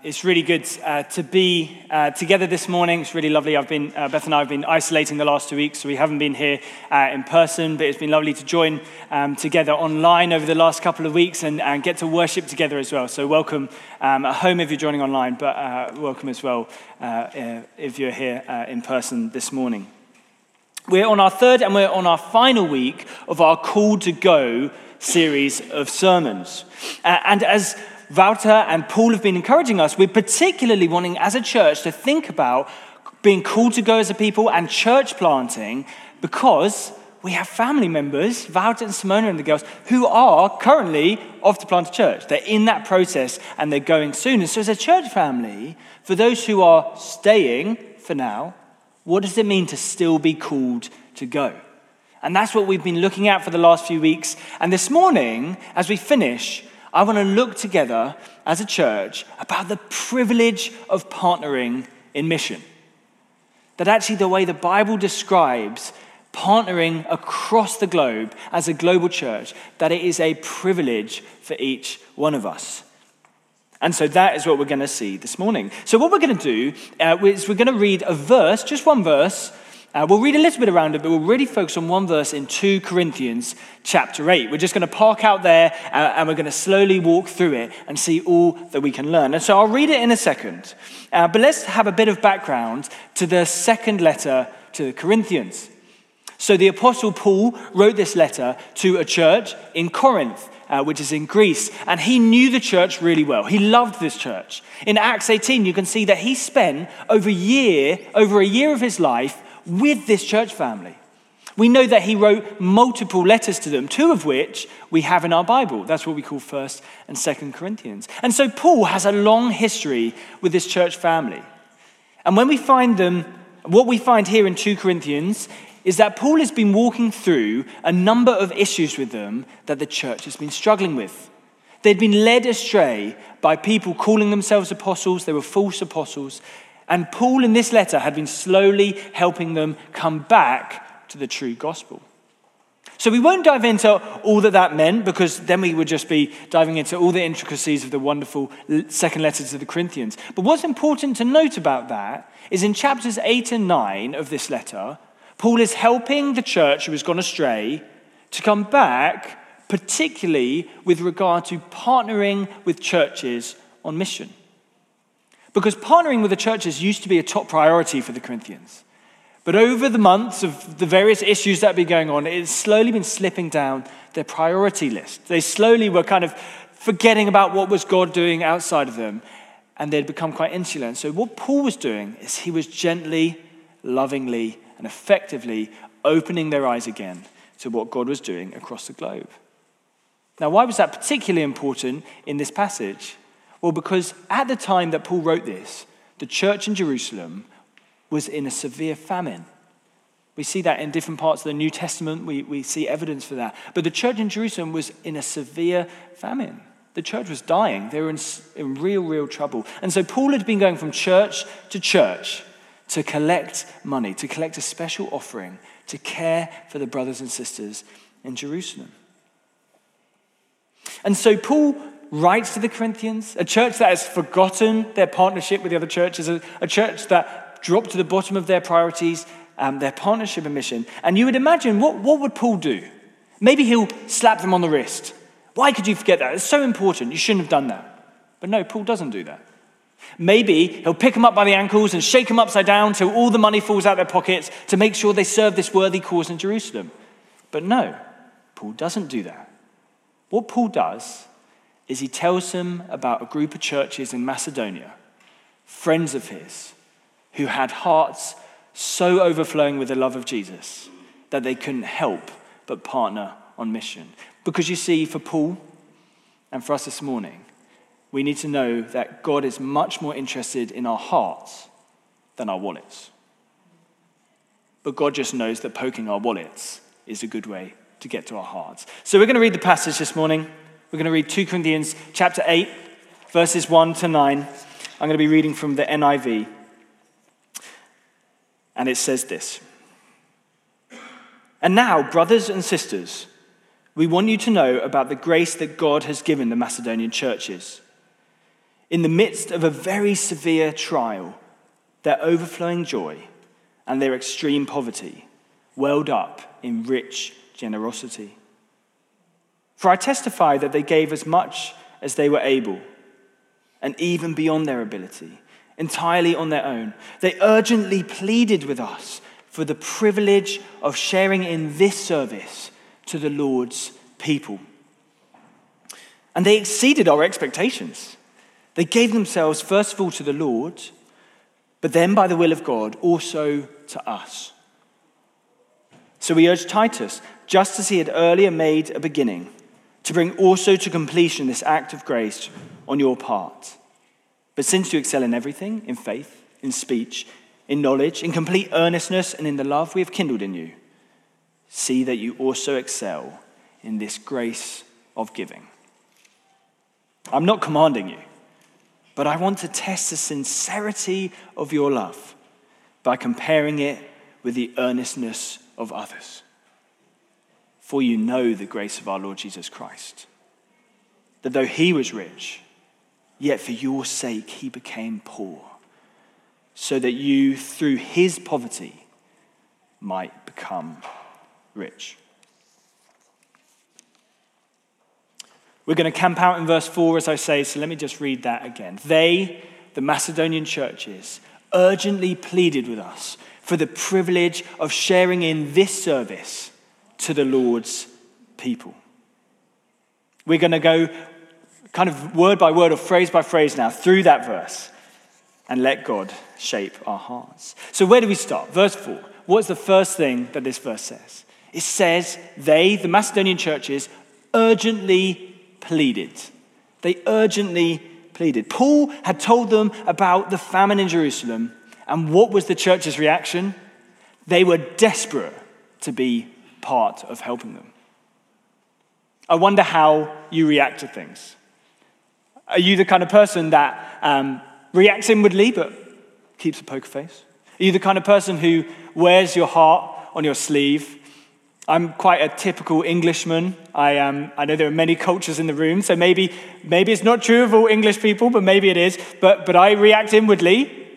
It's really good uh, to be uh, together this morning. It's really lovely. I've been, uh, Beth and I have been isolating the last two weeks, so we haven't been here uh, in person, but it's been lovely to join um, together online over the last couple of weeks and, and get to worship together as well. So, welcome um, at home if you're joining online, but uh, welcome as well uh, if you're here in person this morning. We're on our third and we're on our final week of our Call to Go series of sermons. and as Wouter and Paul have been encouraging us, we're particularly wanting as a church to think about being called to go as a people and church planting because we have family members, Wouter and Simona and the girls, who are currently off to plant a church. They're in that process and they're going soon. And so, as a church family, for those who are staying for now, what does it mean to still be called to go? And that's what we've been looking at for the last few weeks. And this morning, as we finish, I want to look together as a church about the privilege of partnering in mission. That actually, the way the Bible describes partnering across the globe as a global church, that it is a privilege for each one of us. And so that is what we're going to see this morning. So, what we're going to do uh, is we're going to read a verse, just one verse, uh, we'll read a little bit around it, but we'll really focus on one verse in 2 Corinthians chapter 8. We're just going to park out there uh, and we're going to slowly walk through it and see all that we can learn. And so I'll read it in a second. Uh, but let's have a bit of background to the second letter to the Corinthians. So the Apostle Paul wrote this letter to a church in Corinth. Uh, which is in Greece. And he knew the church really well. He loved this church. In Acts 18, you can see that he spent over a year, over a year of his life, with this church family. We know that he wrote multiple letters to them, two of which we have in our Bible. That's what we call 1st and 2nd Corinthians. And so Paul has a long history with this church family. And when we find them, what we find here in 2 Corinthians is that Paul has been walking through a number of issues with them that the church has been struggling with. They'd been led astray by people calling themselves apostles, they were false apostles, and Paul, in this letter, had been slowly helping them come back to the true gospel. So we won't dive into all that that meant because then we would just be diving into all the intricacies of the wonderful second letter to the Corinthians. But what's important to note about that is in chapters 8 and 9 of this letter, Paul is helping the church who has gone astray to come back, particularly with regard to partnering with churches on mission. Because partnering with the churches used to be a top priority for the Corinthians. But over the months of the various issues that have been going on, it's slowly been slipping down their priority list. They slowly were kind of forgetting about what was God doing outside of them, and they'd become quite insular. And so, what Paul was doing is he was gently, lovingly, and effectively opening their eyes again to what God was doing across the globe. Now, why was that particularly important in this passage? Well, because at the time that Paul wrote this, the church in Jerusalem was in a severe famine. We see that in different parts of the New Testament. We, we see evidence for that. But the church in Jerusalem was in a severe famine. The church was dying. They were in, in real, real trouble. And so Paul had been going from church to church to collect money, to collect a special offering, to care for the brothers and sisters in Jerusalem. And so Paul writes to the Corinthians, a church that has forgotten their partnership with the other churches, a, a church that dropped to the bottom of their priorities, um, their partnership and mission. And you would imagine, what, what would Paul do? Maybe he'll slap them on the wrist. Why could you forget that? It's so important. You shouldn't have done that. But no, Paul doesn't do that. Maybe he'll pick them up by the ankles and shake them upside down till all the money falls out their pockets to make sure they serve this worthy cause in Jerusalem. But no, Paul doesn't do that. What Paul does is he tells them about a group of churches in Macedonia, friends of his, who had hearts so overflowing with the love of Jesus that they couldn't help but partner on mission. Because you see, for Paul and for us this morning, we need to know that God is much more interested in our hearts than our wallets. But God just knows that poking our wallets is a good way to get to our hearts. So we're going to read the passage this morning. We're going to read 2 Corinthians chapter 8, verses 1 to 9. I'm going to be reading from the NIV. And it says this And now, brothers and sisters, we want you to know about the grace that God has given the Macedonian churches. In the midst of a very severe trial, their overflowing joy and their extreme poverty welled up in rich generosity. For I testify that they gave as much as they were able, and even beyond their ability, entirely on their own. They urgently pleaded with us for the privilege of sharing in this service to the Lord's people. And they exceeded our expectations. They gave themselves, first of all, to the Lord, but then, by the will of God, also to us. So we urge Titus, just as he had earlier made a beginning, to bring also to completion this act of grace on your part. But since you excel in everything, in faith, in speech, in knowledge, in complete earnestness, and in the love we have kindled in you, see that you also excel in this grace of giving. I'm not commanding you, but I want to test the sincerity of your love by comparing it with the earnestness of others. For you know the grace of our Lord Jesus Christ, that though he was rich, yet for your sake he became poor, so that you, through his poverty, might become rich. We're going to camp out in verse 4, as I say, so let me just read that again. They, the Macedonian churches, urgently pleaded with us for the privilege of sharing in this service to the Lord's people. We're going to go kind of word by word or phrase by phrase now through that verse and let God shape our hearts. So, where do we start? Verse 4. What's the first thing that this verse says? It says, They, the Macedonian churches, urgently pleaded. They urgently pleaded. Paul had told them about the famine in Jerusalem, and what was the church's reaction? They were desperate to be part of helping them. I wonder how you react to things. Are you the kind of person that um, reacts inwardly but keeps a poker face? Are you the kind of person who wears your heart on your sleeve? I'm quite a typical Englishman. I, um, I know there are many cultures in the room, so maybe, maybe it's not true of all English people, but maybe it is. But, but I react inwardly,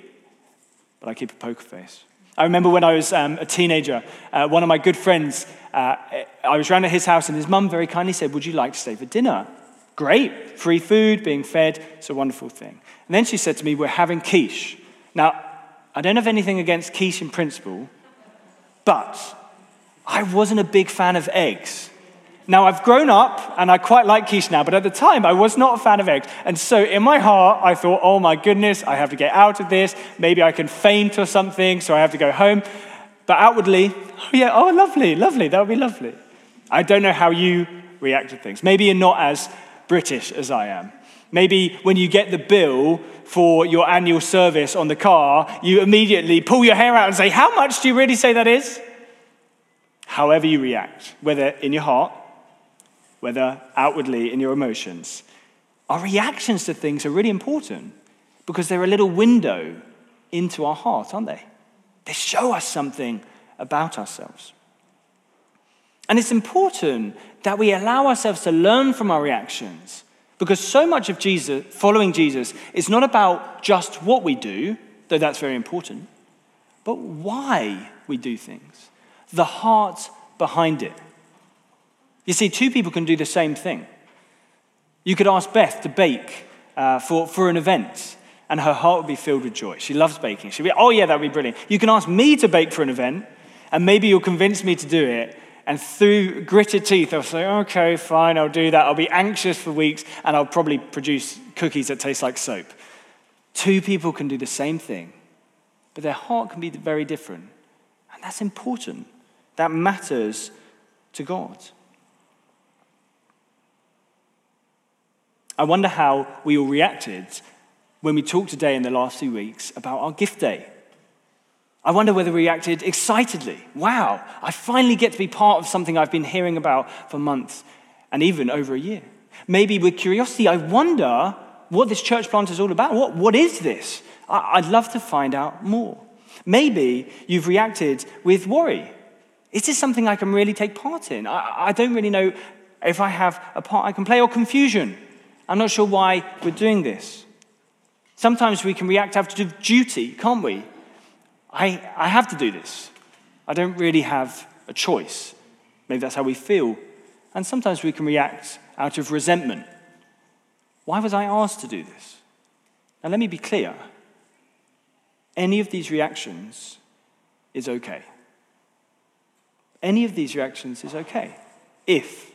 but I keep a poker face. I remember when I was um, a teenager, uh, one of my good friends, uh, I was around at his house, and his mum very kindly said, Would you like to stay for dinner? Great, free food, being fed, it's a wonderful thing. And then she said to me, We're having quiche. Now, I don't have anything against quiche in principle, but I wasn't a big fan of eggs. Now, I've grown up and I quite like quiche now, but at the time I was not a fan of eggs. And so in my heart, I thought, oh my goodness, I have to get out of this. Maybe I can faint or something, so I have to go home. But outwardly, oh yeah, oh lovely, lovely, that would be lovely. I don't know how you react to things. Maybe you're not as British as I am. Maybe when you get the bill for your annual service on the car, you immediately pull your hair out and say, How much do you really say that is? However, you react, whether in your heart whether outwardly in your emotions. Our reactions to things are really important because they're a little window into our heart, aren't they? They show us something about ourselves. And it's important that we allow ourselves to learn from our reactions because so much of Jesus, following Jesus, is not about just what we do, though that's very important, but why we do things, the heart behind it. You see, two people can do the same thing. You could ask Beth to bake uh, for, for an event, and her heart would be filled with joy. She loves baking. She'd be, oh, yeah, that would be brilliant. You can ask me to bake for an event, and maybe you'll convince me to do it. And through gritted teeth, I'll say, okay, fine, I'll do that. I'll be anxious for weeks, and I'll probably produce cookies that taste like soap. Two people can do the same thing, but their heart can be very different. And that's important. That matters to God. I wonder how we all reacted when we talked today in the last few weeks about our gift day. I wonder whether we reacted excitedly. Wow, I finally get to be part of something I've been hearing about for months and even over a year. Maybe with curiosity, I wonder what this church plant is all about. What, what is this? I, would love to find out more. Maybe you've reacted with worry. Is this something I can really take part in? I, I don't really know if I have a part I can play, or confusion. I'm not sure why we're doing this. Sometimes we can react out of duty, can't we? I, I have to do this. I don't really have a choice. Maybe that's how we feel. And sometimes we can react out of resentment. Why was I asked to do this? Now, let me be clear any of these reactions is okay. Any of these reactions is okay if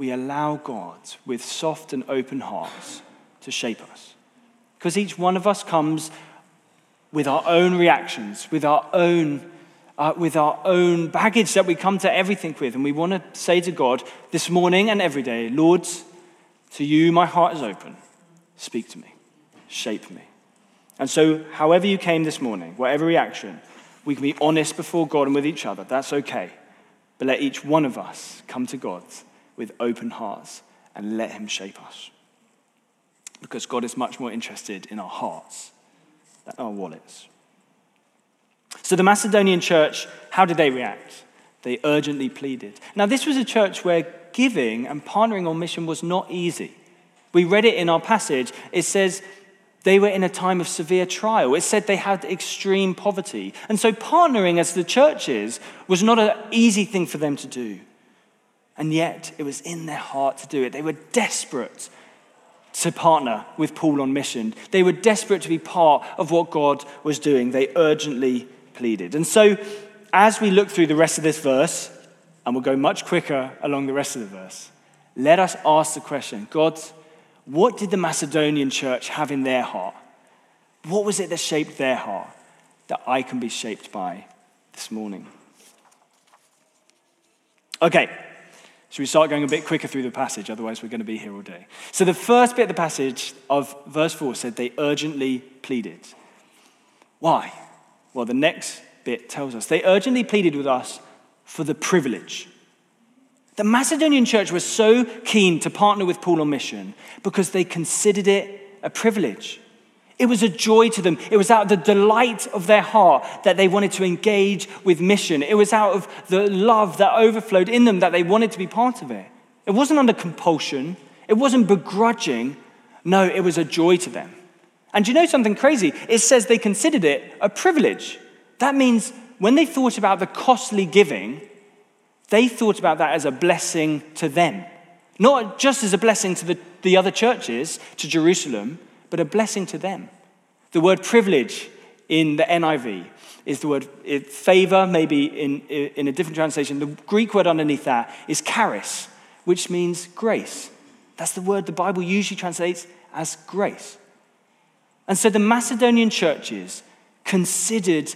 we allow God with soft and open hearts to shape us. Because each one of us comes with our own reactions, with our own, uh, with our own baggage that we come to everything with. And we want to say to God this morning and every day, Lord, to you my heart is open. Speak to me, shape me. And so, however you came this morning, whatever reaction, we can be honest before God and with each other. That's okay. But let each one of us come to God with open hearts and let Him shape us. Because God is much more interested in our hearts than our wallets. So, the Macedonian church, how did they react? They urgently pleaded. Now, this was a church where giving and partnering on mission was not easy. We read it in our passage. It says they were in a time of severe trial. It said they had extreme poverty. And so, partnering as the churches was not an easy thing for them to do. And yet, it was in their heart to do it. They were desperate to partner with Paul on mission. They were desperate to be part of what God was doing. They urgently pleaded. And so, as we look through the rest of this verse, and we'll go much quicker along the rest of the verse, let us ask the question God, what did the Macedonian church have in their heart? What was it that shaped their heart that I can be shaped by this morning? Okay, should we start going a bit quicker through the passage? Otherwise, we're going to be here all day. So, the first bit of the passage of verse 4 said they urgently pleaded. Why? Well, the next bit tells us they urgently pleaded with us for the privilege the Macedonian church was so keen to partner with Paul on mission because they considered it a privilege. It was a joy to them. It was out of the delight of their heart that they wanted to engage with mission. It was out of the love that overflowed in them that they wanted to be part of it. It wasn't under compulsion, it wasn't begrudging. No, it was a joy to them. And you know something crazy? It says they considered it a privilege. That means when they thought about the costly giving, they thought about that as a blessing to them. Not just as a blessing to the, the other churches, to Jerusalem, but a blessing to them. The word privilege in the NIV is the word favor, maybe in, in a different translation. The Greek word underneath that is charis, which means grace. That's the word the Bible usually translates as grace. And so the Macedonian churches considered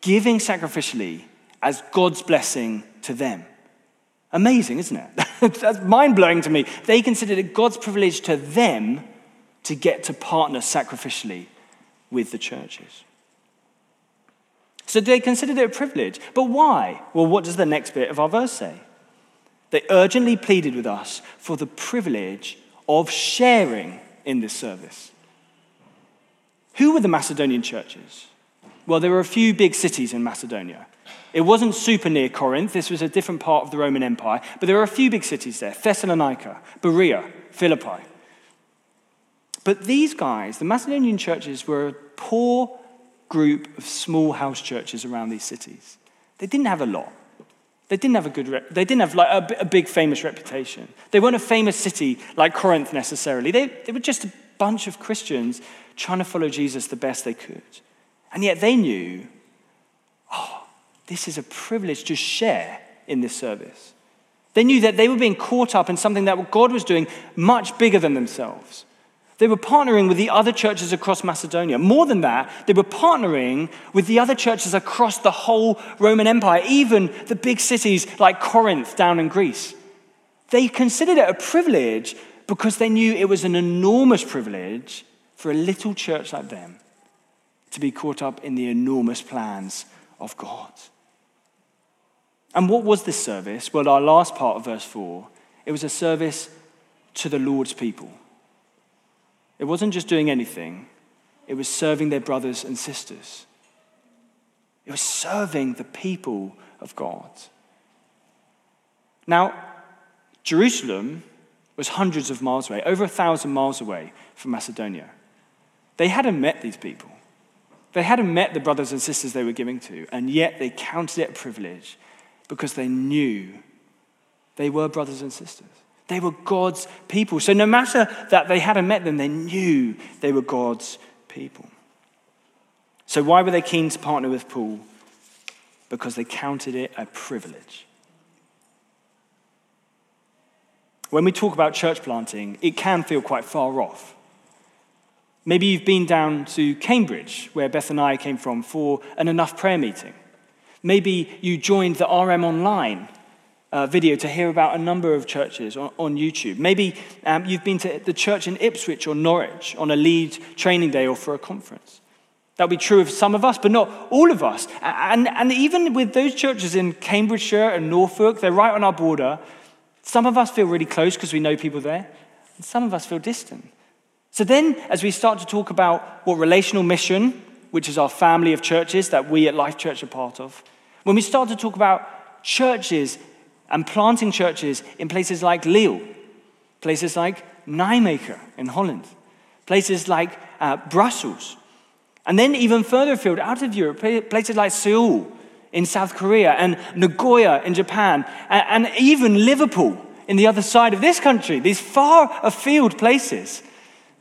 giving sacrificially as God's blessing to them. Amazing, isn't it? That's mind blowing to me. They considered it God's privilege to them to get to partner sacrificially with the churches. So they considered it a privilege. But why? Well, what does the next bit of our verse say? They urgently pleaded with us for the privilege of sharing in this service. Who were the Macedonian churches? Well, there were a few big cities in Macedonia. It wasn't super near Corinth, this was a different part of the Roman Empire, but there were a few big cities there Thessalonica, Berea, Philippi. But these guys, the Macedonian churches, were a poor group of small house churches around these cities. They didn't have a lot. They didn't have a good, they didn't have like a, a, big famous reputation. They weren't a famous city like Corinth necessarily. They, they were just a bunch of Christians trying to follow Jesus the best they could. And yet they knew, oh, this is a privilege to share in this service. They knew that they were being caught up in something that God was doing much bigger than themselves. They were partnering with the other churches across Macedonia. More than that, they were partnering with the other churches across the whole Roman Empire, even the big cities like Corinth down in Greece. They considered it a privilege because they knew it was an enormous privilege for a little church like them to be caught up in the enormous plans of God. And what was this service? Well, our last part of verse 4, it was a service to the Lord's people. It wasn't just doing anything, it was serving their brothers and sisters. It was serving the people of God. Now, Jerusalem was hundreds of miles away, over a thousand miles away from Macedonia. They hadn't met these people. They hadn't met the brothers and sisters they were giving to, and yet they counted it a privilege because they knew they were brothers and sisters. They were God's people. So no matter that they hadn't met them, they knew they were God's people. So why were they keen to partner with Paul? Because they counted it a privilege. When we talk about church planting, it can feel quite far off. Maybe you've been down to Cambridge, where Beth and I came from, for an enough prayer meeting. Maybe you joined the RM Online uh, video to hear about a number of churches on, on YouTube. Maybe um, you've been to the church in Ipswich or Norwich on a lead training day or for a conference. That'll be true of some of us, but not all of us. And, and even with those churches in Cambridgeshire and Norfolk, they're right on our border. Some of us feel really close because we know people there, and some of us feel distant. So then, as we start to talk about what relational mission, which is our family of churches that we at Life Church are part of, when we start to talk about churches and planting churches in places like Lille, places like Nijmegen in Holland, places like uh, Brussels, and then even further afield, out of Europe, places like Seoul in South Korea and Nagoya in Japan, and, and even Liverpool in the other side of this country, these far afield places.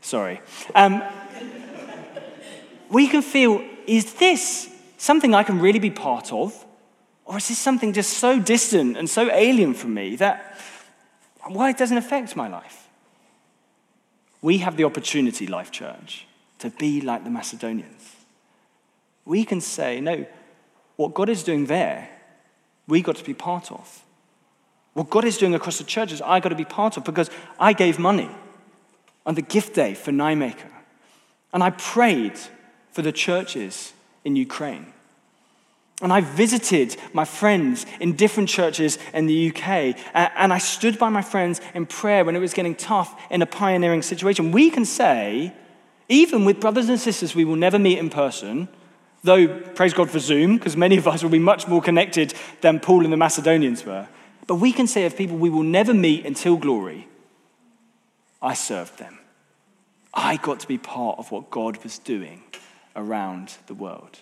Sorry. Um, we can feel is this something I can really be part of? Or is this something just so distant and so alien from me that, why it doesn't affect my life? We have the opportunity, Life Church, to be like the Macedonians. We can say, no, what God is doing there, we got to be part of. What God is doing across the churches, I got to be part of because I gave money on the gift day for Nijmegen. And I prayed for the churches in Ukraine. And I visited my friends in different churches in the UK, and I stood by my friends in prayer when it was getting tough in a pioneering situation. We can say, even with brothers and sisters we will never meet in person, though praise God for Zoom, because many of us will be much more connected than Paul and the Macedonians were. But we can say of people we will never meet until glory, I served them. I got to be part of what God was doing around the world.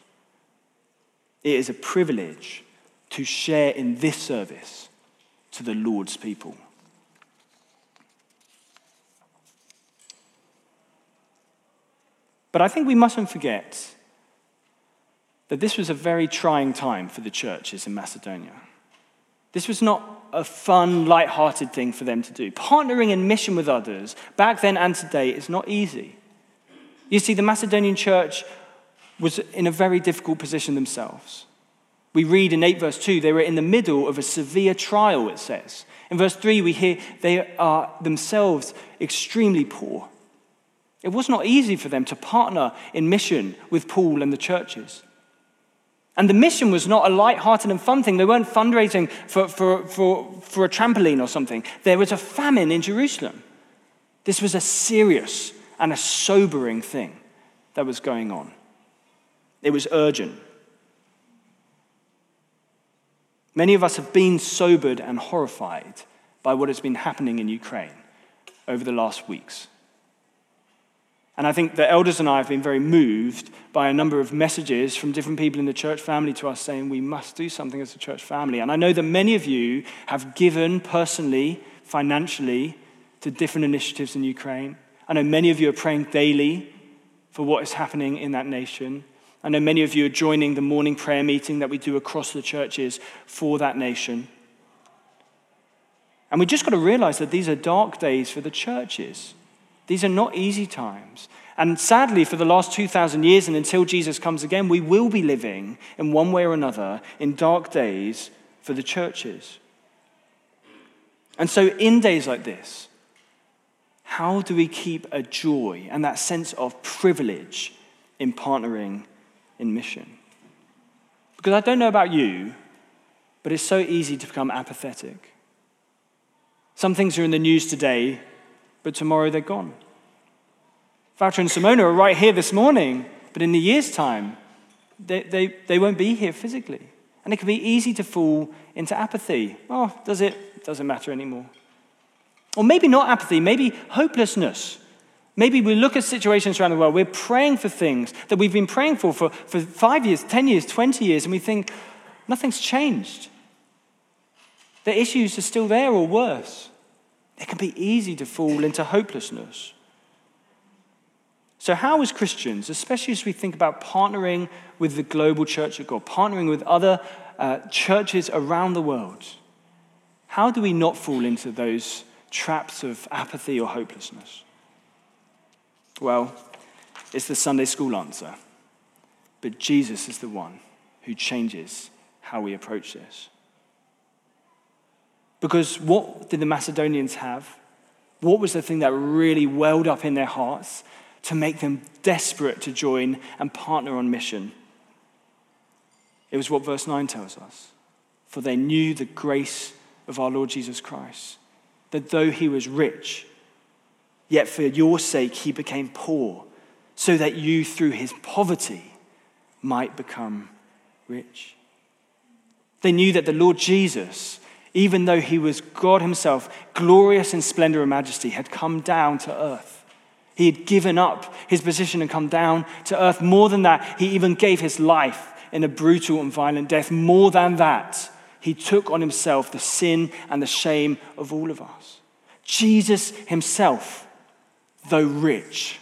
It is a privilege to share in this service to the Lord's people. But I think we mustn't forget that this was a very trying time for the churches in Macedonia. This was not a fun, light-hearted thing for them to do. Partnering in mission with others, back then and today, is not easy. You see, the Macedonian church was in a very difficult position themselves. We read in 8 verse 2, they were in the middle of a severe trial, it says. In verse 3, we hear they are themselves extremely poor. It was not easy for them to partner in mission with Paul and the churches. And the mission was not a light-hearted and fun thing. They weren't fundraising for, for, for, for a trampoline or something. There was a famine in Jerusalem. This was a serious and a sobering thing that was going on. It was urgent. Many of us have been sobered and horrified by what has been happening in Ukraine over the last weeks. And I think the elders and I have been very moved by a number of messages from different people in the church family to us saying we must do something as a church family. And I know that many of you have given personally, financially, to different initiatives in Ukraine. I know many of you are praying daily for what is happening in that nation. I know many of you are joining the morning prayer meeting that we do across the churches for that nation. And we just got to realize that these are dark days for the churches. These are not easy times. And sadly, for the last 2,000 years and until Jesus comes again, we will be living in one way or another in dark days for the churches. And so, in days like this, how do we keep a joy and that sense of privilege in partnering in mission. Because I don't know about you, but it's so easy to become apathetic. Some things are in the news today, but tomorrow they're gone. Wouter and Simona are right here this morning, but in a year's time, they, they, they won't be here physically. And it can be easy to fall into apathy. Oh, does it? Doesn't matter anymore. Or maybe not apathy, maybe hopelessness. Maybe we look at situations around the world, we're praying for things that we've been praying for for, for five years, 10 years, 20 years, and we think nothing's changed. The issues are still there or worse. It can be easy to fall into hopelessness. So, how, as Christians, especially as we think about partnering with the global church of God, partnering with other uh, churches around the world, how do we not fall into those traps of apathy or hopelessness? Well, it's the Sunday school answer. But Jesus is the one who changes how we approach this. Because what did the Macedonians have? What was the thing that really welled up in their hearts to make them desperate to join and partner on mission? It was what verse 9 tells us. For they knew the grace of our Lord Jesus Christ, that though he was rich, yet for your sake he became poor, so that you through his poverty might become rich. They knew that the Lord Jesus even though he was God himself, glorious in splendor and majesty, had come down to earth. He had given up his position and come down to earth. More than that, he even gave his life in a brutal and violent death. More than that, he took on himself the sin and the shame of all of us. Jesus himself, though rich,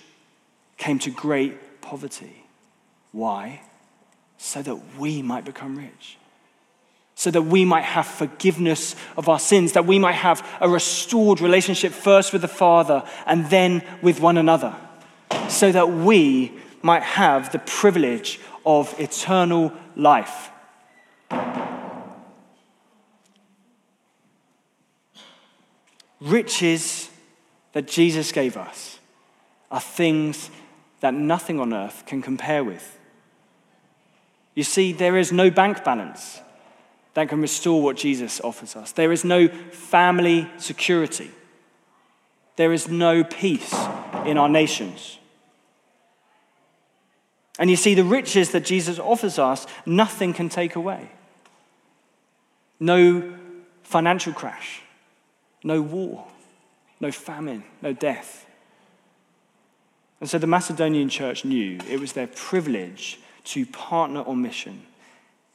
came to great poverty. Why? So that we might become rich so that we might have forgiveness of our sins, that we might have a restored relationship first with the Father and then with one another, so that we might have the privilege of eternal life. Riches that Jesus gave us are things that nothing on earth can compare with. You see, there is no bank balance that can restore what Jesus offers us. There is no family security. There is no peace in our nations. And you see, the riches that Jesus offers us, nothing can take away. No financial crash, no war, no famine, no death. And so the Macedonian church knew it was their privilege to partner on mission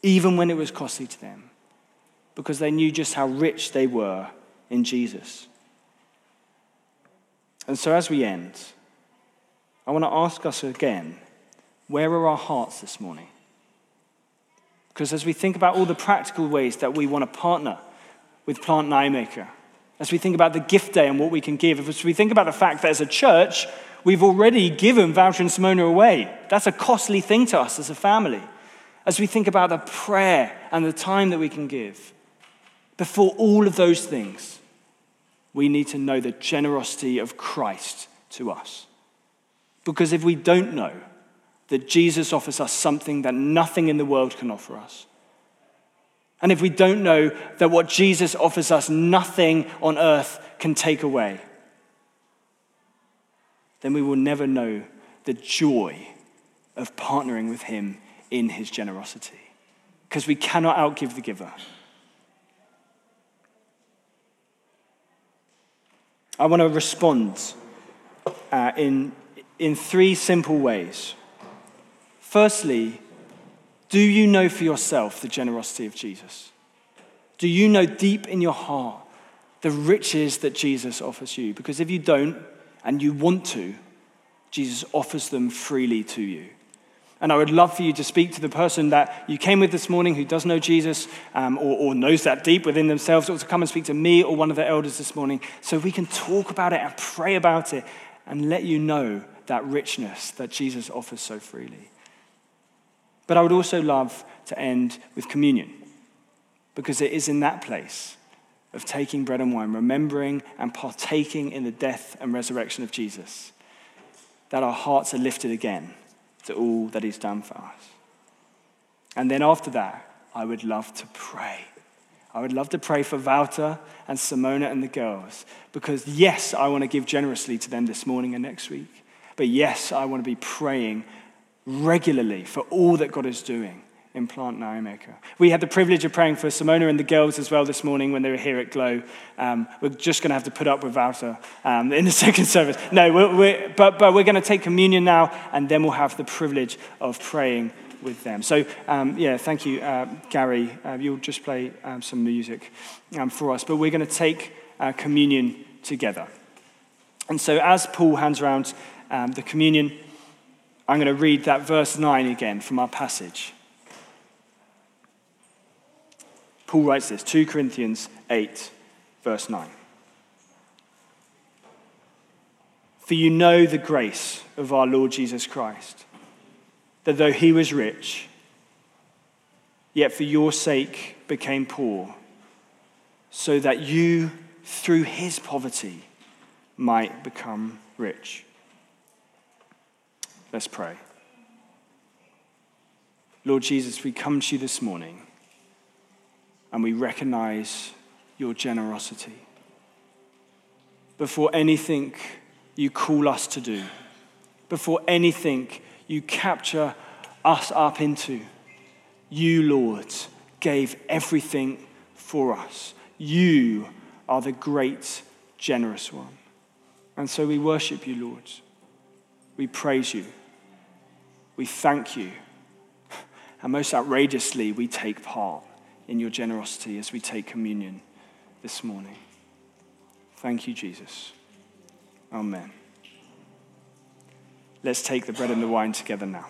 even when it was costly to them, because they knew just how rich they were in Jesus. And so, as we end, I want to ask us again where are our hearts this morning? Because as we think about all the practical ways that we want to partner with Plant Nijmegen, as we think about the gift day and what we can give, as we think about the fact that as a church, we've already given Wouter and Simona away, that's a costly thing to us as a family. As we think about the prayer and the time that we can give, before all of those things, we need to know the generosity of Christ to us. Because if we don't know that Jesus offers us something that nothing in the world can offer us, and if we don't know that what Jesus offers us, nothing on earth can take away, then we will never know the joy of partnering with Him in his generosity because we cannot outgive the giver. I want to respond uh, in, in three simple ways. Firstly, do you know for yourself the generosity of Jesus? Do you know deep in your heart the riches that Jesus offers you? Because if you don't and you want to, Jesus offers them freely to you. And I would love for you to speak to the person that you came with this morning who does know Jesus um, or, or, knows that deep within themselves, or to come and speak to me or one of the elders this morning so we can talk about it and pray about it and let you know that richness that Jesus offers so freely. But I would also love to end with communion because it is in that place of taking bread and wine, remembering and partaking in the death and resurrection of Jesus, that our hearts are lifted again to all that He's done for us. And then after that, I would love to pray. I would love to pray for Wouter and Simona and the girls because, yes, I want to give generously to them this morning and next week. But yes, I want to be praying regularly for all that God is doing in Plant Now We had the privilege of praying for Simona and the girls as well this morning when they were here at Glow. Um, we're just going to have to put up with Wouter um, in the second service. No, we're, we're, but, but we're going to take communion now, and then we'll have the privilege of praying with them. So, um, yeah, thank you, uh, Gary. Uh, you'll just play um, some music um, for us. But we're going to take uh, communion together. And so, as Paul hands around the communion, I'm going to read that verse 9 again from our passage. Paul writes this 2 Corinthians 8, verse 9. For you know the grace of our Lord Jesus Christ, that though he was rich, yet for your sake became poor, so that you, through his poverty, might become rich. Let's pray. Lord Jesus, we come to you this morning and we recognize your generosity. Before anything you call us to do, before anything you capture us up into, you, Lord, gave everything for us. You are the great, generous one. And so we worship you, Lord. We praise you. We thank you. And most outrageously, we take part in your generosity as we take communion this morning. Thank you, Jesus. Amen. Let's take the bread and the wine together now.